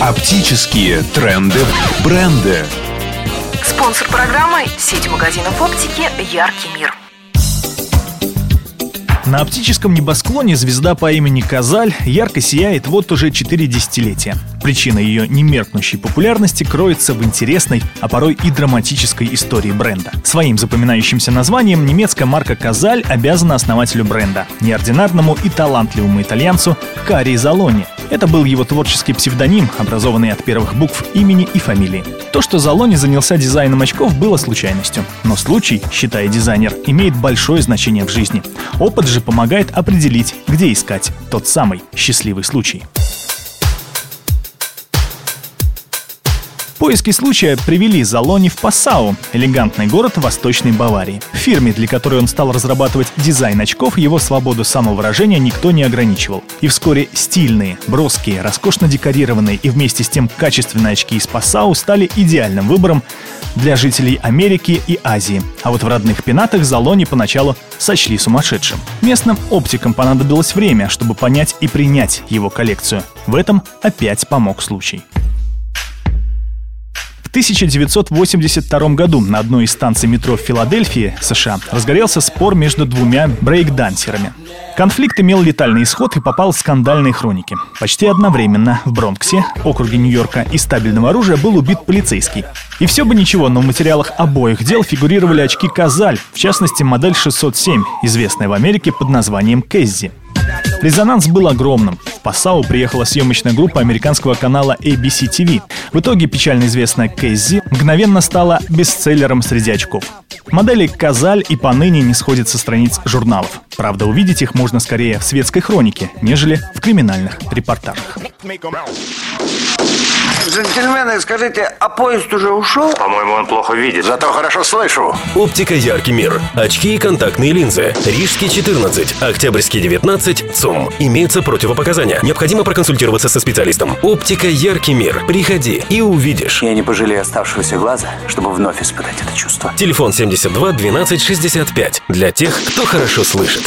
Оптические тренды, бренды. Спонсор программы – сеть магазинов оптики «Яркий мир». На оптическом небосклоне звезда по имени Казаль ярко сияет вот уже 4 десятилетия. Причина ее немеркнущей популярности кроется в интересной, а порой и драматической истории бренда. Своим запоминающимся названием немецкая марка Казаль обязана основателю бренда, неординарному и талантливому итальянцу Кари Залони – это был его творческий псевдоним, образованный от первых букв имени и фамилии. То, что Залони занялся дизайном очков, было случайностью. Но случай, считая дизайнер, имеет большое значение в жизни. Опыт же помогает определить, где искать тот самый счастливый случай. Поиски случая привели Залони в Пассау, элегантный город Восточной Баварии. В фирме, для которой он стал разрабатывать дизайн очков, его свободу самовыражения никто не ограничивал. И вскоре стильные, броские, роскошно декорированные и вместе с тем качественные очки из Пассау стали идеальным выбором для жителей Америки и Азии. А вот в родных пенатах Залони поначалу сочли сумасшедшим. Местным оптикам понадобилось время, чтобы понять и принять его коллекцию. В этом опять помог случай. В 1982 году на одной из станций метро в Филадельфии, США, разгорелся спор между двумя брейкдансерами. Конфликт имел летальный исход и попал в скандальные хроники. Почти одновременно в Бронксе, округе Нью-Йорка, из стабильного оружия был убит полицейский. И все бы ничего, но в материалах обоих дел фигурировали очки Казаль, в частности модель 607, известная в Америке под названием Кэззи. Резонанс был огромным. В Пассау приехала съемочная группа американского канала ABC TV. В итоге печально известная Кэззи мгновенно стала бестселлером среди очков. Модели Казаль и поныне не сходят со страниц журналов. Правда, увидеть их можно скорее в светской хронике, нежели в криминальных репортажах. Джентльмены, скажите, а поезд уже ушел? По-моему, он плохо видит. Зато хорошо слышу. Оптика «Яркий мир». Очки и контактные линзы. Рижский 14, Октябрьский 19, ЦУМ. Имеются противопоказания. Необходимо проконсультироваться со специалистом. Оптика «Яркий мир». Приходи и увидишь. Я не пожалею оставшегося глаза, чтобы вновь испытать это чувство. Телефон 72 12 65. Для тех, кто хорошо слышит.